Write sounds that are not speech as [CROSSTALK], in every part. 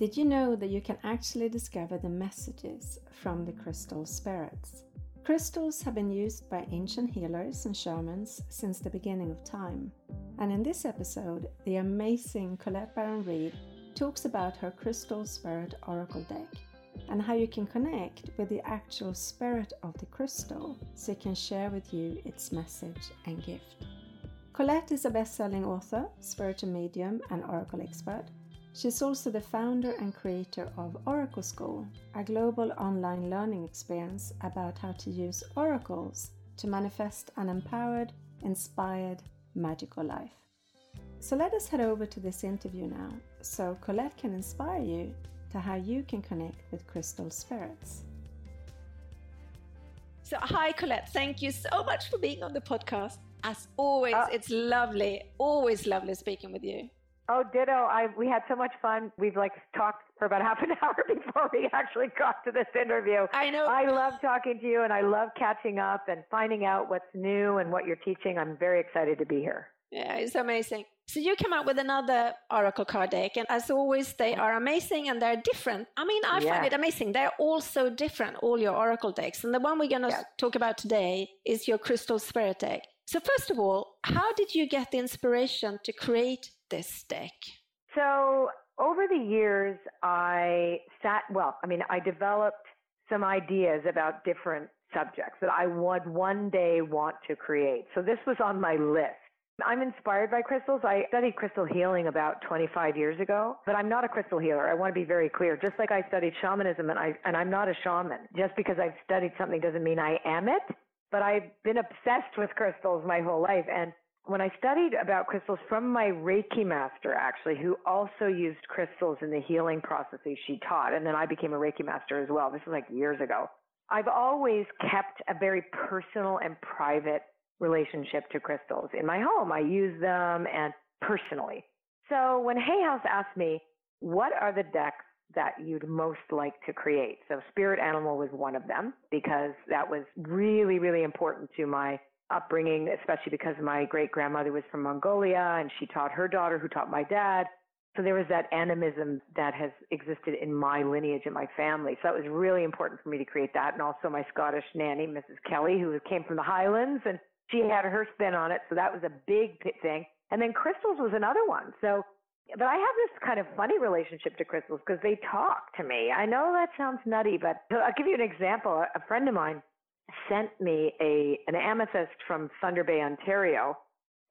Did you know that you can actually discover the messages from the crystal spirits? Crystals have been used by ancient healers and shamans since the beginning of time. And in this episode, the amazing Colette Baron Reid talks about her crystal spirit oracle deck and how you can connect with the actual spirit of the crystal so it can share with you its message and gift. Colette is a best selling author, spiritual medium, and oracle expert. She's also the founder and creator of Oracle School, a global online learning experience about how to use oracles to manifest an empowered, inspired, magical life. So let us head over to this interview now so Colette can inspire you to how you can connect with crystal spirits. So, hi, Colette. Thank you so much for being on the podcast. As always, uh, it's lovely, always lovely speaking with you. Oh, ditto. I we had so much fun. We've like talked for about [LAUGHS] half an hour before we actually got to this interview. I know. I love talking to you and I love catching up and finding out what's new and what you're teaching. I'm very excited to be here. Yeah, it's amazing. So you come out with another Oracle card deck, and as always, they are amazing and they're different. I mean, I yeah. find it amazing. They're all so different, all your Oracle decks. And the one we're going to yeah. talk about today is your Crystal Spirit deck. So first of all, how did you get the inspiration to create this deck? So over the years, I sat, well, I mean, I developed some ideas about different subjects that I would one day want to create. So this was on my list. I'm inspired by crystals. I studied crystal healing about 25 years ago, but I'm not a crystal healer. I want to be very clear. Just like I studied shamanism and I and I'm not a shaman. Just because I've studied something doesn't mean I am it. But I've been obsessed with crystals my whole life and when I studied about crystals from my Reiki master, actually, who also used crystals in the healing processes she taught, and then I became a Reiki master as well. This was like years ago. I've always kept a very personal and private relationship to crystals. In my home, I use them and personally. So when Hay House asked me, what are the decks that you'd most like to create? So spirit animal was one of them because that was really, really important to my upbringing, especially because my great grandmother was from Mongolia and she taught her daughter who taught my dad. So there was that animism that has existed in my lineage and my family. So that was really important for me to create that. And also my Scottish nanny, Mrs. Kelly, who came from the Highlands and she had her spin on it. So that was a big thing. And then crystals was another one. So, but I have this kind of funny relationship to crystals because they talk to me. I know that sounds nutty, but I'll give you an example. A friend of mine sent me a an amethyst from Thunder Bay, Ontario,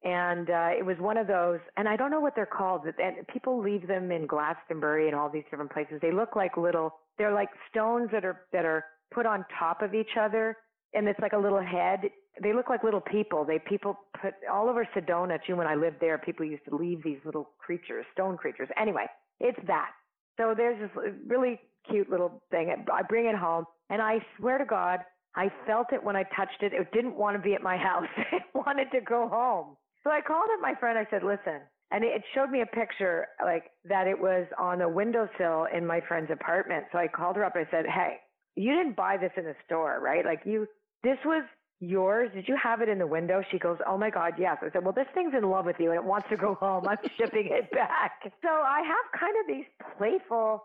and uh, it was one of those. And I don't know what they're called. And people leave them in Glastonbury and all these different places. They look like little. They're like stones that are that are put on top of each other, and it's like a little head. They look like little people. They people put all over Sedona too. When I lived there, people used to leave these little creatures, stone creatures. Anyway, it's that. So there's this really cute little thing. I bring it home, and I swear to God, I felt it when I touched it. It didn't want to be at my house. [LAUGHS] it wanted to go home. So I called up my friend. I said, listen, and it showed me a picture like that it was on a windowsill in my friend's apartment. So I called her up and I said, hey, you didn't buy this in the store, right? Like you, this was yours. Did you have it in the window? She goes, oh my God, yes. I said, well, this thing's in love with you and it wants to go home. I'm [LAUGHS] shipping it back. So I have kind of these playful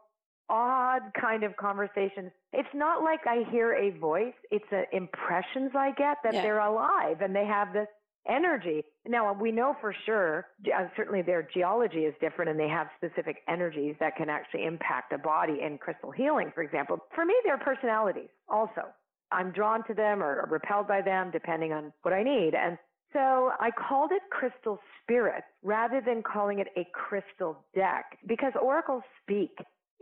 odd kind of conversations. It's not like I hear a voice. It's uh, impressions I get that yeah. they're alive and they have this energy. Now we know for sure, uh, certainly their geology is different and they have specific energies that can actually impact a body in crystal healing, for example. For me, they're personalities also. I'm drawn to them or repelled by them depending on what I need. And so I called it crystal spirit rather than calling it a crystal deck because oracles speak.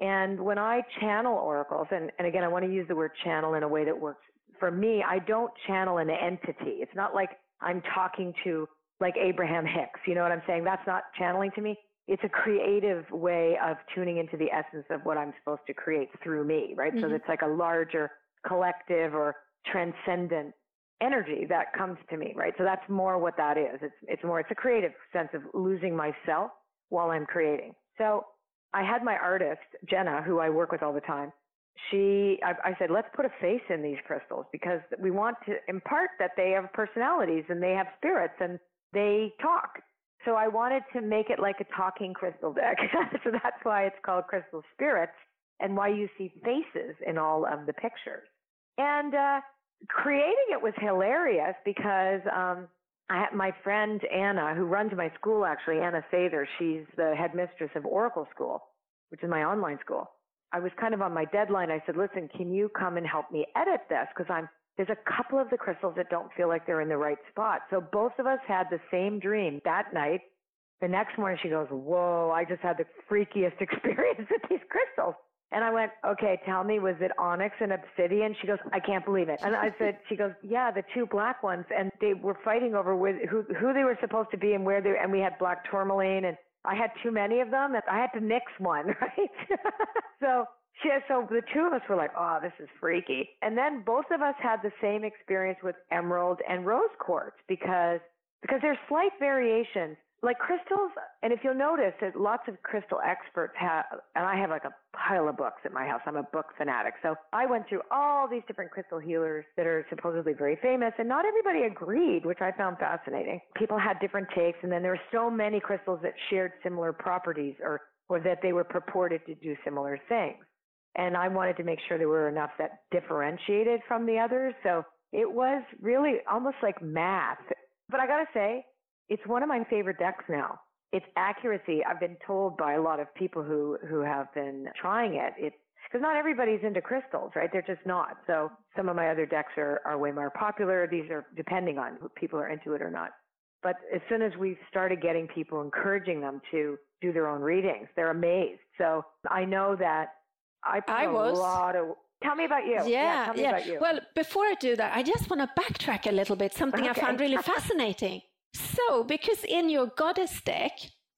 And when I channel oracles, and, and again, I want to use the word channel in a way that works for me, I don't channel an entity. It's not like I'm talking to like Abraham Hicks. You know what I'm saying? That's not channeling to me. It's a creative way of tuning into the essence of what I'm supposed to create through me, right? Mm-hmm. So it's like a larger collective or transcendent energy that comes to me, right? So that's more what that is. It's, it's more, it's a creative sense of losing myself while I'm creating. So I had my artist, Jenna, who I work with all the time. She, I, I said, let's put a face in these crystals because we want to impart that they have personalities and they have spirits and they talk. So I wanted to make it like a talking crystal deck. [LAUGHS] so that's why it's called Crystal Spirits and why you see faces in all of the pictures. And uh, creating it was hilarious because um, I, my friend Anna, who runs my school actually, Anna Sather, she's the headmistress of Oracle School, which is my online school. I was kind of on my deadline. I said, listen, can you come and help me edit this? Because I'm there's a couple of the crystals that don't feel like they're in the right spot. So both of us had the same dream that night. The next morning she goes, whoa, I just had the freakiest [LAUGHS] experience with these crystals. And I went, okay, tell me, was it onyx and obsidian? She goes, I can't believe it. And I said, she goes, yeah, the two black ones. And they were fighting over with who, who they were supposed to be and where they, and we had black tourmaline and I had too many of them and I had to mix one, [LAUGHS] right? [LAUGHS] so yeah, so the two of us were like, oh, this is freaky. And then both of us had the same experience with emerald and rose quartz because, because there's slight variations. Like crystals, and if you'll notice that lots of crystal experts have, and I have like a pile of books at my house. I'm a book fanatic. So I went through all these different crystal healers that are supposedly very famous, and not everybody agreed, which I found fascinating. People had different takes, and then there were so many crystals that shared similar properties or, or that they were purported to do similar things and I wanted to make sure there were enough that differentiated from the others. So it was really almost like math. But I got to say, it's one of my favorite decks now. Its accuracy, I've been told by a lot of people who, who have been trying it, it because not everybody's into crystals, right? They're just not. So some of my other decks are, are way more popular. These are depending on who people are into it or not. But as soon as we started getting people encouraging them to do their own readings, they're amazed. So I know that I put I was. a lot of. Tell me about you. Yeah, yeah. yeah. Well, before I do that, I just want to backtrack a little bit. Something [LAUGHS] okay. I found really [LAUGHS] fascinating. So, because in your goddess deck,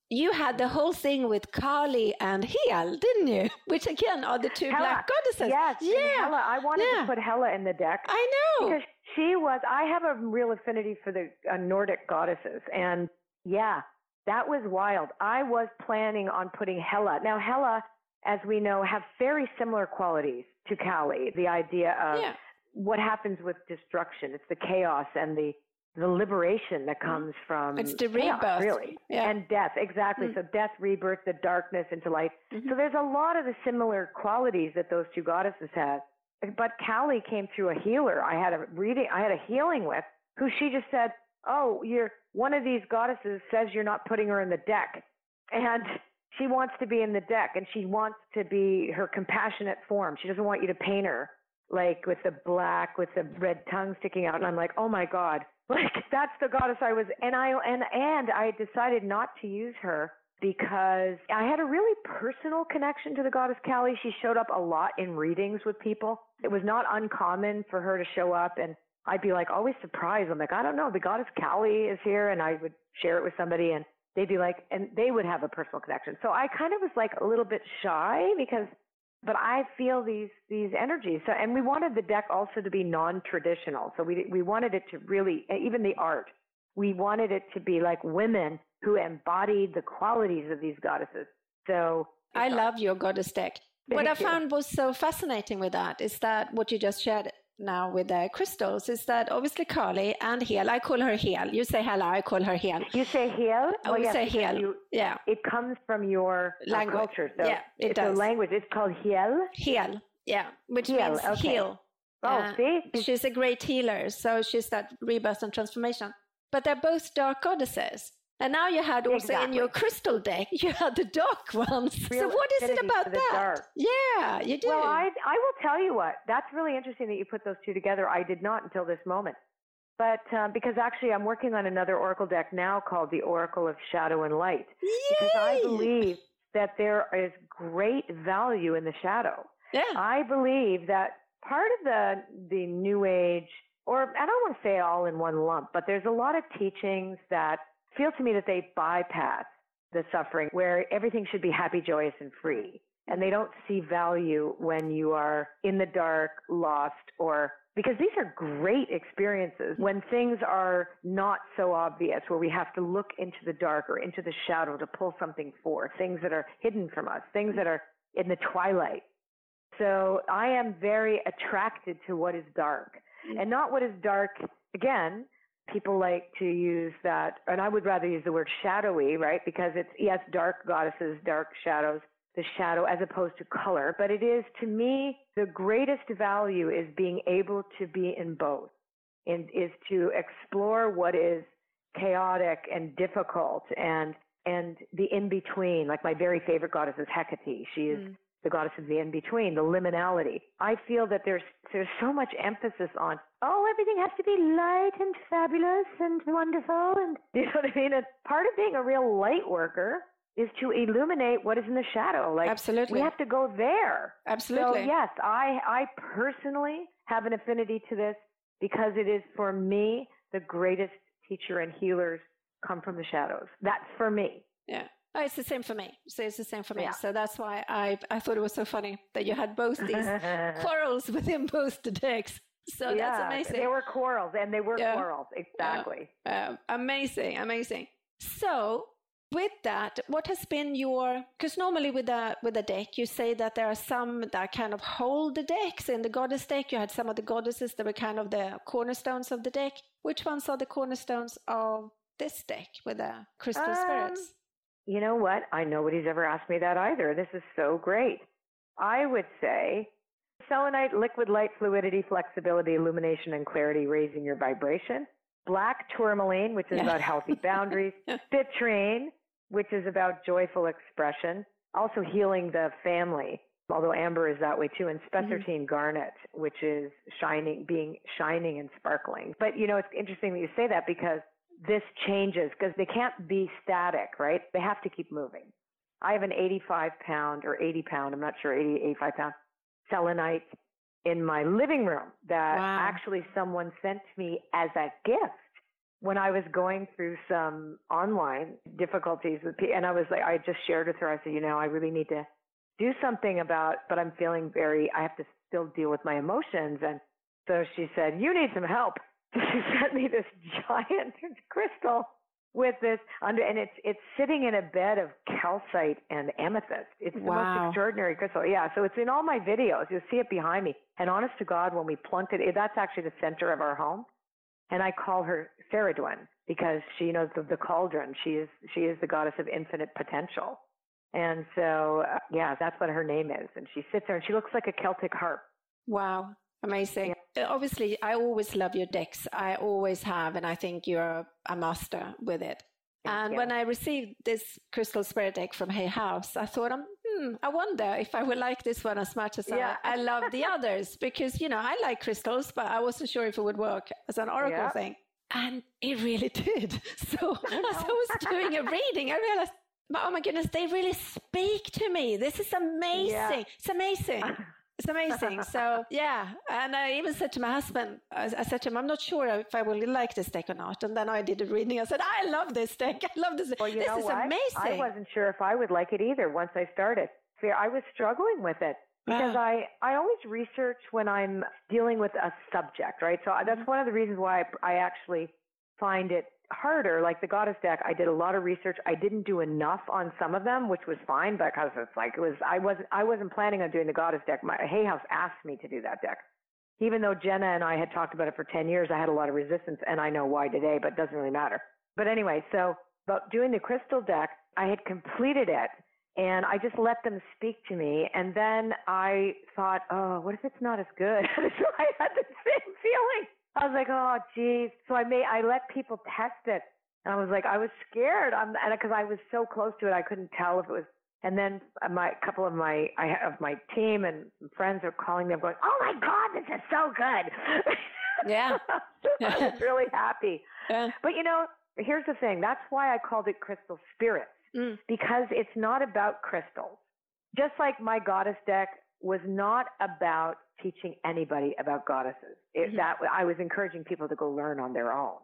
you had the whole thing with Kali and Hel, didn't you? [LAUGHS] Which again are the two Hela. black goddesses. Yes, yeah. Hela. I wanted yeah. to put Hela in the deck. I know. Because she was, I have a real affinity for the uh, Nordic goddesses. And yeah, that was wild. I was planning on putting Hela. Now, Hela as we know, have very similar qualities to Kali. The idea of yeah. what happens with destruction. It's the chaos and the the liberation that mm-hmm. comes from it's the chaos, rebirth really yeah. and death exactly mm-hmm. so death rebirth the darkness into light mm-hmm. so there's a lot of the similar qualities that those two goddesses have but Kali came through a healer I had a reading I had a healing with who she just said oh you're one of these goddesses says you're not putting her in the deck and she wants to be in the deck and she wants to be her compassionate form. She doesn't want you to paint her like with the black with the red tongue sticking out and I'm like, "Oh my god." [LAUGHS] Like that's the goddess I was and I and and I decided not to use her because I had a really personal connection to the goddess Kali. She showed up a lot in readings with people. It was not uncommon for her to show up and I'd be like always surprised. I'm like, I don't know, the goddess Kali is here and I would share it with somebody and they'd be like, and they would have a personal connection. So I kind of was like a little bit shy because, but I feel these, these energies. So, and we wanted the deck also to be non-traditional. So we, we wanted it to really, even the art, we wanted it to be like women who embodied the qualities of these goddesses. So I love your goddess deck. What I found was so fascinating with that is that what you just shared now with the crystals is that obviously Kali and Hel, I call her Hel. You say Hela, I call her Hel. You say Hel? Oh, well, yes, say Hel. You, yeah. It comes from your uh, language. culture. So yeah, it it's does. a language. It's called Hel? Hel, yeah, which means okay. heal. Oh, uh, see? She's a great healer. So she's that rebirth and transformation. But they're both dark goddesses. And now you had also exactly. in your crystal deck, [LAUGHS] you had the dark ones. Real so what is it about that? Dark. Yeah, you do. Well, I, I will tell you what. That's really interesting that you put those two together. I did not until this moment. But uh, because actually I'm working on another Oracle deck now called the Oracle of Shadow and Light. Yay! Because I believe that there is great value in the shadow. Yeah. I believe that part of the the new age or I don't want to say all in one lump, but there's a lot of teachings that feel to me that they bypass the suffering where everything should be happy, joyous, and free. And they don't see value when you are in the dark, lost, or because these are great experiences when things are not so obvious, where we have to look into the dark or into the shadow to pull something forth, things that are hidden from us, things that are in the twilight. So I am very attracted to what is dark mm. and not what is dark, again, people like to use that, and I would rather use the word shadowy, right? Because it's, yes, dark goddesses, dark shadows, the shadow as opposed to color. But it is, to me, the greatest value is being able to be in both and is to explore what is chaotic and difficult and and the in between. Like my very favorite goddess is Hecate. She is mm the goddess of the in between, the liminality. I feel that there's there's so much emphasis on oh everything has to be light and fabulous and wonderful and [LAUGHS] you know what I mean. And part of being a real light worker is to illuminate what is in the shadow. Like absolutely, we have to go there. Absolutely. So yes, I I personally have an affinity to this because it is for me the greatest teacher and healers come from the shadows. That's for me. Yeah. Oh, it's the same for me. So it's the same for me. Yeah. So that's why I I thought it was so funny that you had both [LAUGHS] these quarrels within both the decks. So yeah, that's amazing. They were quarrels, and they were yeah. quarrels exactly. Uh, amazing, amazing. So with that, what has been your? Because normally with a with a deck, you say that there are some that kind of hold the decks. In the goddess deck, you had some of the goddesses that were kind of the cornerstones of the deck. Which ones are the cornerstones of this deck with the crystal um, spirits? You know what? I nobody's ever asked me that either. This is so great. I would say selenite, liquid light, fluidity, flexibility, illumination, and clarity, raising your vibration. Black tourmaline, which is yeah. about healthy [LAUGHS] boundaries. Citrine, which is about joyful expression. Also healing the family, although amber is that way too. And spessartine mm-hmm. garnet, which is shining, being shining and sparkling. But you know, it's interesting that you say that because this changes because they can't be static, right? They have to keep moving. I have an 85 pound or 80 pound, I'm not sure, 80, 85 pound selenite in my living room that wow. actually someone sent me as a gift when I was going through some online difficulties with people. And I was like, I just shared with her, I said, you know, I really need to do something about, but I'm feeling very, I have to still deal with my emotions. And so she said, you need some help. [LAUGHS] she sent me this giant [LAUGHS] crystal with this under, and it's it's sitting in a bed of calcite and amethyst. It's the wow. most extraordinary crystal. Yeah, so it's in all my videos. You'll see it behind me. And honest to God, when we plunked it, that's actually the center of our home. And I call her Ceridwen because she knows the, the cauldron. She is she is the goddess of infinite potential. And so, uh, yeah, that's what her name is. And she sits there and she looks like a Celtic harp. Wow. Amazing. Obviously, I always love your decks. I always have, and I think you're a master with it. Thank and you. when I received this crystal spirit deck from Hay House, I thought, hmm, I wonder if I would like this one as much as yeah. I, I, love the others because, you know, I like crystals, but I wasn't sure if it would work as an oracle yeah. thing. And it really [LAUGHS] did. So [LAUGHS] as I was doing a reading, I realized, oh my goodness, they really speak to me. This is amazing. Yeah. It's amazing. [LAUGHS] It's amazing. so [LAUGHS] yeah, and I even said to my husband, I, I, said to him, I'm not sure if I will like this deck or not. And then I did a reading. I said, I love this deck. I love this. Well, you this know is what? amazing. I wasn't sure if I would like it either once I started. I was struggling with it because I, I always research when I'm dealing with a subject, right? So that's mm-hmm. one of the reasons why I, I actually find it harder. Like the goddess deck, I did a lot of research. I didn't do enough on some of them, which was fine but because it's like it was. I wasn't. I wasn't planning on doing the goddess deck. My Hay House asked me to do that deck, even though Jenna and I had talked about it for ten years. I had a lot of resistance, and I know why today, but it doesn't really matter. But anyway, so about doing the crystal deck, I had completed it. And I just let them speak to me. And then I thought, oh, what if it's not as good? [LAUGHS] so I had the same feeling I was like, oh, geez. So I made, I let people test it. And I was like, I was scared. I'm, and because I was so close to it, I couldn't tell if it was. And then my a couple of my I of my team and friends are calling me. I'm going, oh my god, this is so good. Yeah, [LAUGHS] I was really happy. [LAUGHS] Yeah. But you know, here's the thing. That's why I called it crystal spirits mm. because it's not about crystals. Just like my goddess deck was not about teaching anybody about goddesses. It, mm-hmm. That I was encouraging people to go learn on their own.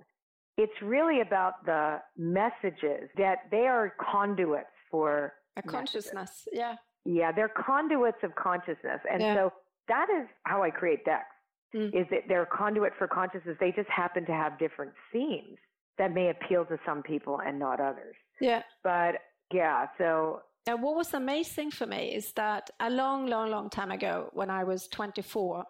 It's really about the messages that they are conduits for a consciousness. Yeah. Yeah, they're conduits of consciousness, and yeah. so that is how I create decks. Mm. Is that they're a conduit for consciousness? They just happen to have different themes that may appeal to some people and not others. Yeah. But yeah, so and what was amazing for me is that a long, long, long time ago, when I was 24,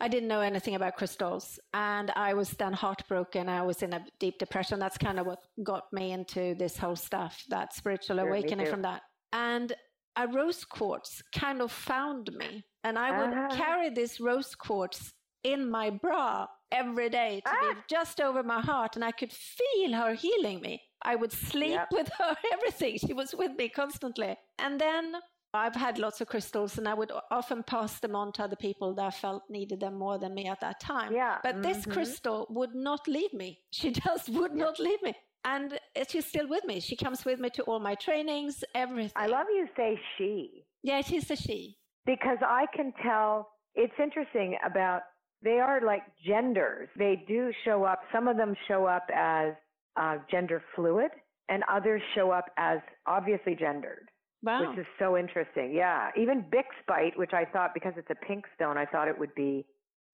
I didn't know anything about crystals and I was then heartbroken. I was in a deep depression. That's kind of what got me into this whole stuff, that spiritual sure, awakening from that. And a rose quartz kind of found me. And I would uh-huh. carry this rose quartz in my bra every day to ah. be just over my heart. And I could feel her healing me. I would sleep yep. with her, [LAUGHS] everything. She was with me constantly. And then I've had lots of crystals and I would often pass them on to other people that I felt needed them more than me at that time. Yeah. But mm-hmm. this crystal would not leave me. [LAUGHS] She just would yeah. not leave me. And she's still with me. She comes with me to all my trainings, everything. I love you say she. Yeah, she's a she. Because I can tell it's interesting about they are like genders. They do show up. Some of them show up as uh, gender fluid, and others show up as obviously gendered. Wow. Which is so interesting. Yeah. Even Bixbite, which I thought because it's a pink stone, I thought it would be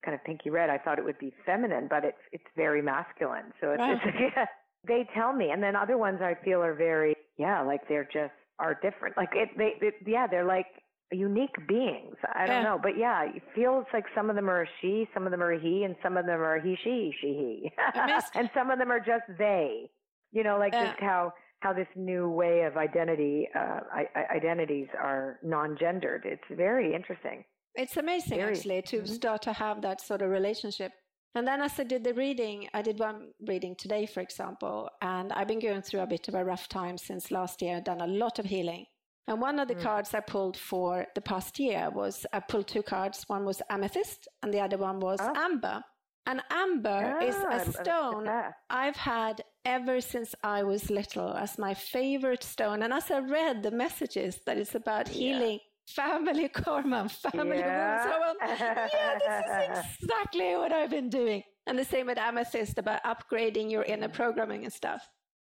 kind of pinky red. I thought it would be feminine, but it's it's very masculine. So it's, wow. it's [LAUGHS] yeah, they tell me, and then other ones I feel are very yeah, like they're just are different. Like it, they, it, yeah, they're like unique beings. I don't yeah. know, but yeah, it feels like some of them are a she, some of them are a he, and some of them are he, she, she, he, [LAUGHS] and some of them are just they. You know, like yeah. just how how this new way of identity uh, I- identities are non-gendered. It's very interesting. It's amazing very, actually to mm-hmm. start to have that sort of relationship. And then as I did the reading, I did one reading today, for example, and I've been going through a bit of a rough time since last year. I've done a lot of healing. And one of the mm. cards I pulled for the past year was I pulled two cards. One was amethyst, and the other one was oh. amber. And amber is a ah, stone I've had ever since I was little as my favorite stone. And as I read the messages that it's about healing yeah. family [LAUGHS] karma, family yeah. wounds, so on, yeah, this is [LAUGHS] exactly what I've been doing. And the same with amethyst about upgrading your inner programming and stuff.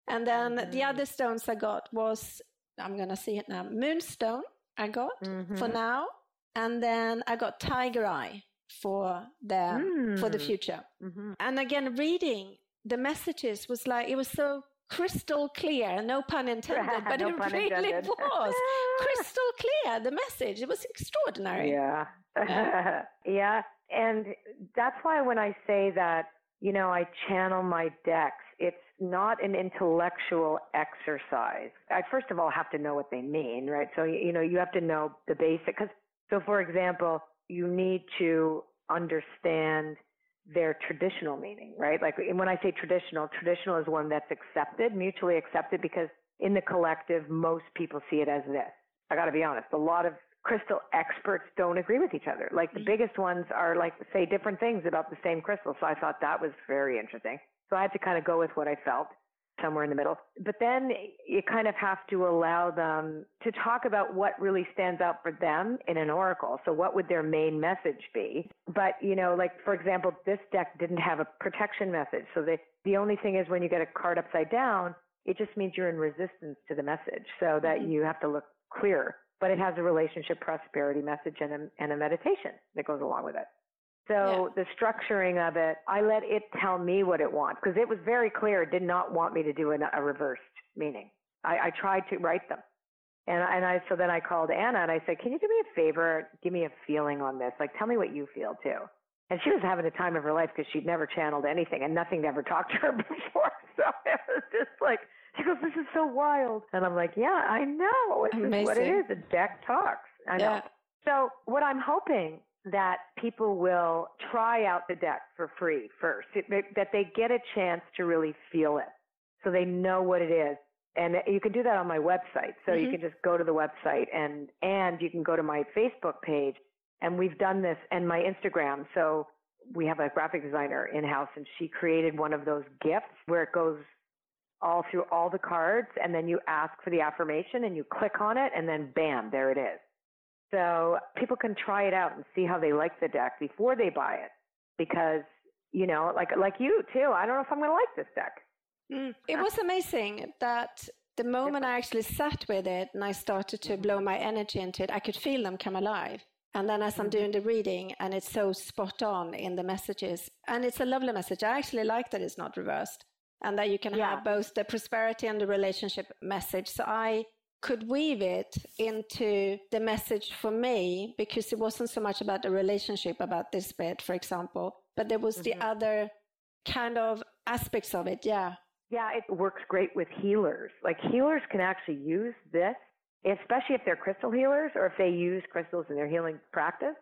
And then mm-hmm. the other stones I got was, I'm going to see it now, moonstone I got mm-hmm. for now. And then I got tiger eye for the mm. for the future. Mm-hmm. And again, reading the messages was like it was so crystal clear, no pun [LAUGHS] intended, but no it really intended. [LAUGHS] was crystal clear. The message it was extraordinary. Yeah, yeah. [LAUGHS] yeah, and that's why when I say that, you know, I channel my decks. It's not an intellectual exercise. I first of all have to know what they mean, right? So you know, you have to know the basic. Because so, for example, you need to understand their traditional meaning, right? Like when I say traditional, traditional is one that's accepted, mutually accepted, because in the collective, most people see it as this. I got to be honest. A lot of crystal experts don't agree with each other. Like the mm-hmm. biggest ones are like say different things about the same crystal. So I thought that was very interesting. So I had to kind of go with what I felt somewhere in the middle. But then you kind of have to allow them to talk about what really stands out for them in an oracle. So what would their main message be? But, you know, like for example, this deck didn't have a protection message. So the, the only thing is when you get a card upside down, it just means you're in resistance to the message so that mm-hmm. you have to look clear. But it has a relationship prosperity message and a, and a meditation that goes along with it. So yeah. the structuring of it, I let it tell me what it wants because it was very clear it did not want me to do a, a reversed meaning. I, I tried to write them. And, and I, so then I called Anna and I said, can you do me a favor? Give me a feeling on this. Like, tell me what you feel too. And she was having the time of her life because she'd never channeled anything and nothing ever [LAUGHS] talked to her before. [LAUGHS] So it was just like, she goes, this is so wild. And I'm like, yeah, I know. This is what it is. The deck talks. I know. Yeah. So what I'm hoping that people will try out the deck for free first, that they get a chance to really feel it so they know what it is. And you can do that on my website. So mm-hmm. you can just go to the website and, and you can go to my Facebook page and we've done this and my Instagram. So we have a graphic designer in house and she created one of those gifts where it goes all through all the cards and then you ask for the affirmation and you click on it and then bam, there it is. So people can try it out and see how they like the deck before they buy it. Because, you know, like like you too, I don't know if I'm going to like this deck. Mm. It was amazing that the moment I actually sat with it and I started to blow my energy into it, I could feel them come alive. And then as I'm mm-hmm. doing the reading, and it's so spot on in the messages, and it's a lovely message. I actually like that it's not reversed, and that you can yeah. have both the prosperity and the relationship message. So I could weave it into the message for me because it wasn't so much about the relationship about this bed, for example, but there was mm-hmm. the other kind of aspects of it. Yeah. Yeah, it works great with healers. Like healers can actually use this, especially if they're crystal healers or if they use crystals in their healing practice.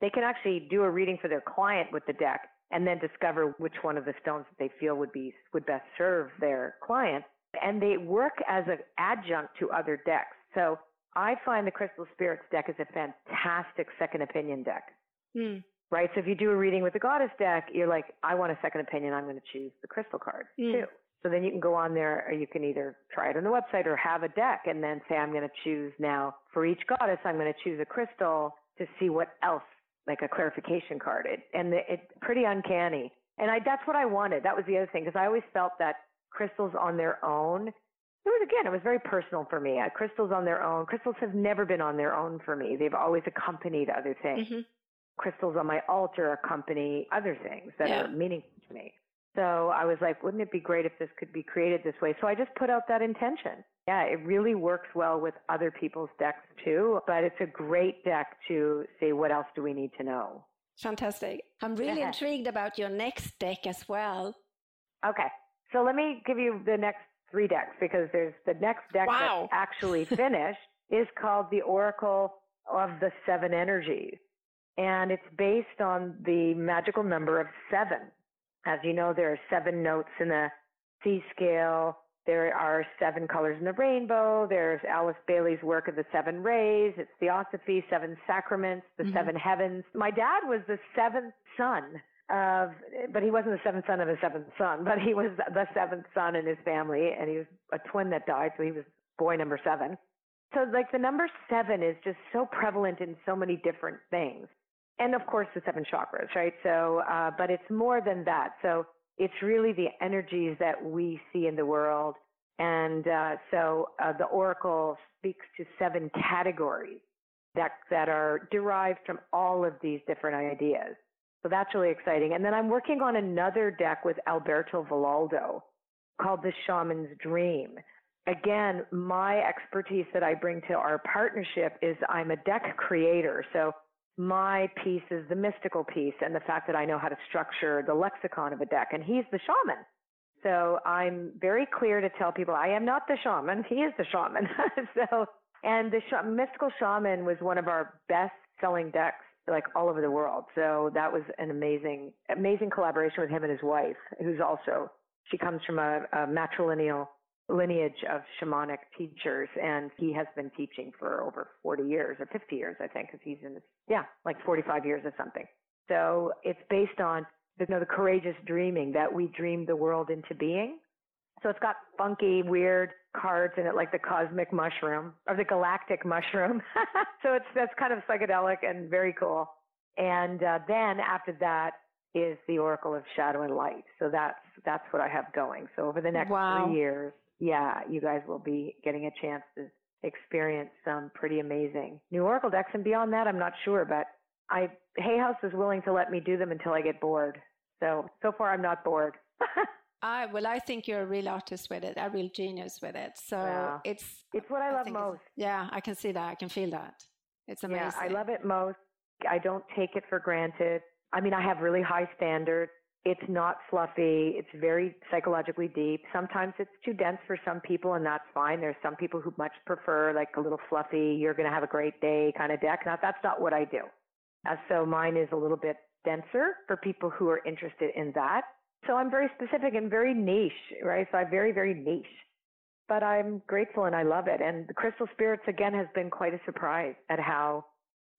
They can actually do a reading for their client with the deck and then discover which one of the stones that they feel would be would best serve their client. And they work as an adjunct to other decks. So I find the Crystal Spirits deck is a fantastic second opinion deck. Mm. Right? So if you do a reading with the Goddess deck, you're like, I want a second opinion. I'm going to choose the crystal card mm. too. So then you can go on there or you can either try it on the website or have a deck and then say, I'm going to choose now for each goddess, I'm going to choose a crystal to see what else like a clarification card. It, and the, it's pretty uncanny. And I, that's what I wanted. That was the other thing because I always felt that crystals on their own, it was again, it was very personal for me. Uh, crystals on their own, crystals have never been on their own for me. They've always accompanied other things. Mm-hmm. Crystals on my altar accompany other things that yeah. are meaningful to me. So I was like, wouldn't it be great if this could be created this way? So I just put out that intention. Yeah, it really works well with other people's decks too, but it's a great deck to say, what else do we need to know? Fantastic. I'm really yeah. intrigued about your next deck as well. Okay. So let me give you the next three decks because there's the next deck wow. that's actually [LAUGHS] finished is called the Oracle of the Seven Energies. And it's based on the magical number of seven. As you know, there are seven notes in the C scale. There are seven colors in the rainbow. There's Alice Bailey's work of the seven rays. It's Theosophy, seven sacraments, the mm-hmm. seven heavens. My dad was the seventh son of, but he wasn't the seventh son of a seventh son, but he was the seventh son in his family, and he was a twin that died, so he was boy number seven. So like the number seven is just so prevalent in so many different things and of course the seven chakras, right? So, uh, but it's more than that. So it's really the energies that we see in the world. And uh, so uh, the oracle speaks to seven categories that that are derived from all of these different ideas. So that's really exciting. And then I'm working on another deck with Alberto Villoldo called The Shaman's Dream. Again, my expertise that I bring to our partnership is I'm a deck creator. So my piece is the mystical piece and the fact that I know how to structure the lexicon of a deck. And he's the shaman. So I'm very clear to tell people I am not the shaman. [LAUGHS] He is the shaman. [LAUGHS] so, and the sh- mystical shaman was one of our best selling decks like all over the world. So that was an amazing, amazing collaboration with him and his wife, who's also, she comes from a, a matrilineal lineage of shamanic teachers and he has been teaching for over 40 years or 50 years i think because he's in yeah like 45 years or something so it's based on you know, the courageous dreaming that we dream the world into being so it's got funky weird cards in it like the cosmic mushroom or the galactic mushroom [LAUGHS] so it's that's kind of psychedelic and very cool and uh, then after that is the oracle of shadow and light so that's that's what i have going so over the next wow. three years yeah, you guys will be getting a chance to experience some pretty amazing new Oracle decks. And beyond that, I'm not sure, but I Hay House is willing to let me do them until I get bored. So so far, I'm not bored. [LAUGHS] I well, I think you're a real artist with it, a real genius with it. So yeah. it's it's what I, I love most. Yeah, I can see that. I can feel that. It's amazing. Yeah, I love it most. I don't take it for granted. I mean, I have really high standards. It's not fluffy. It's very psychologically deep. Sometimes it's too dense for some people, and that's fine. There's some people who much prefer like a little fluffy, you're going to have a great day kind of deck. Now, that's not what I do. Uh, so mine is a little bit denser for people who are interested in that. So I'm very specific and very niche, right? So I'm very, very niche. But I'm grateful and I love it. And the Crystal Spirits, again, has been quite a surprise at how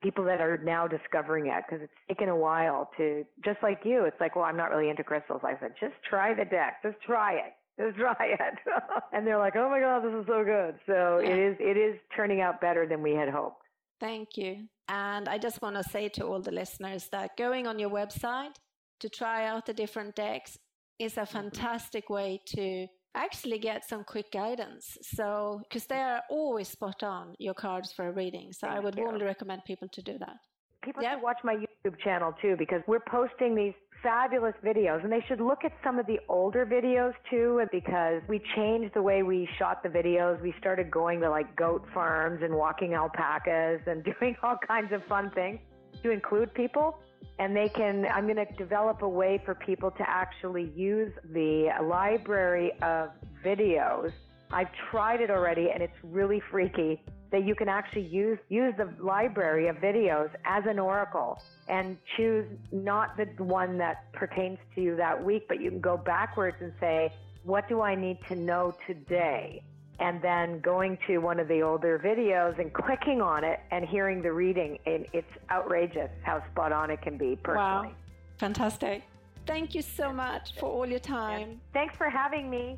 people that are now discovering it because it's taken a while to just like you it's like well i'm not really into crystals. I said just try the deck. Just try it. Just try it. [LAUGHS] And they're like oh my god this is so good. So it is it is turning out better than we had hoped. Thank you. And i just want to say to all the listeners that going on your website to try out the different decks is a mm-hmm. fantastic way to actually get some quick guidance. So, because they are always spot on your cards for a reading. So, Thank I would you. warmly recommend people to do that. People yeah. should watch my YouTube channel too because we're posting these fabulous videos and they should look at some of the older videos too because we changed the way we shot the videos. We started going to like goat farms and walking alpacas and [LAUGHS] doing all kinds of fun things to include people and they can I'm going to develop a way for people to actually use the library of videos. I've tried it already and it's really freaky that you can actually use use the library of videos as an oracle and choose not the one that pertains to you that week, but you can go backwards and say, what do I need to know today? And then going to one of the older videos and clicking on it and hearing the reading. And it's outrageous how spot on it can be personally. Wow. Fantastic. Thank you so much for all your time. Thanks for having me.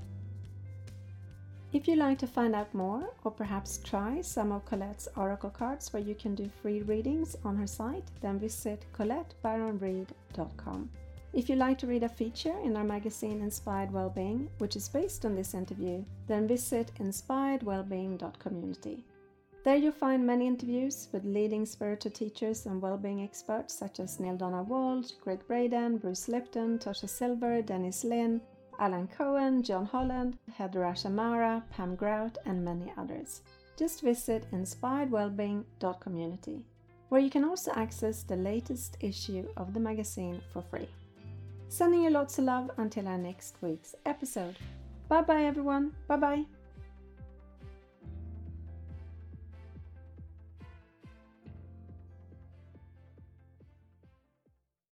If you'd like to find out more or perhaps try some of Colette's oracle cards where you can do free readings on her site, then visit ColetteBaronReid.com. If you'd like to read a feature in our magazine Inspired Wellbeing, which is based on this interview, then visit inspiredwellbeing.community. There you'll find many interviews with leading spiritual teachers and well-being experts such as Neale Donald Walsch, Gregg Braden, Bruce Lipton, Tosha Silver, Denise Linn, Alan Cohen, John Holland, Heather Ash Amara, Pam Grout, and many others. Just visit inspiredwellbeing.community, where you can also access the latest issue of the magazine for free. Sending you lots of love until our next week's episode. Bye bye, everyone. Bye bye.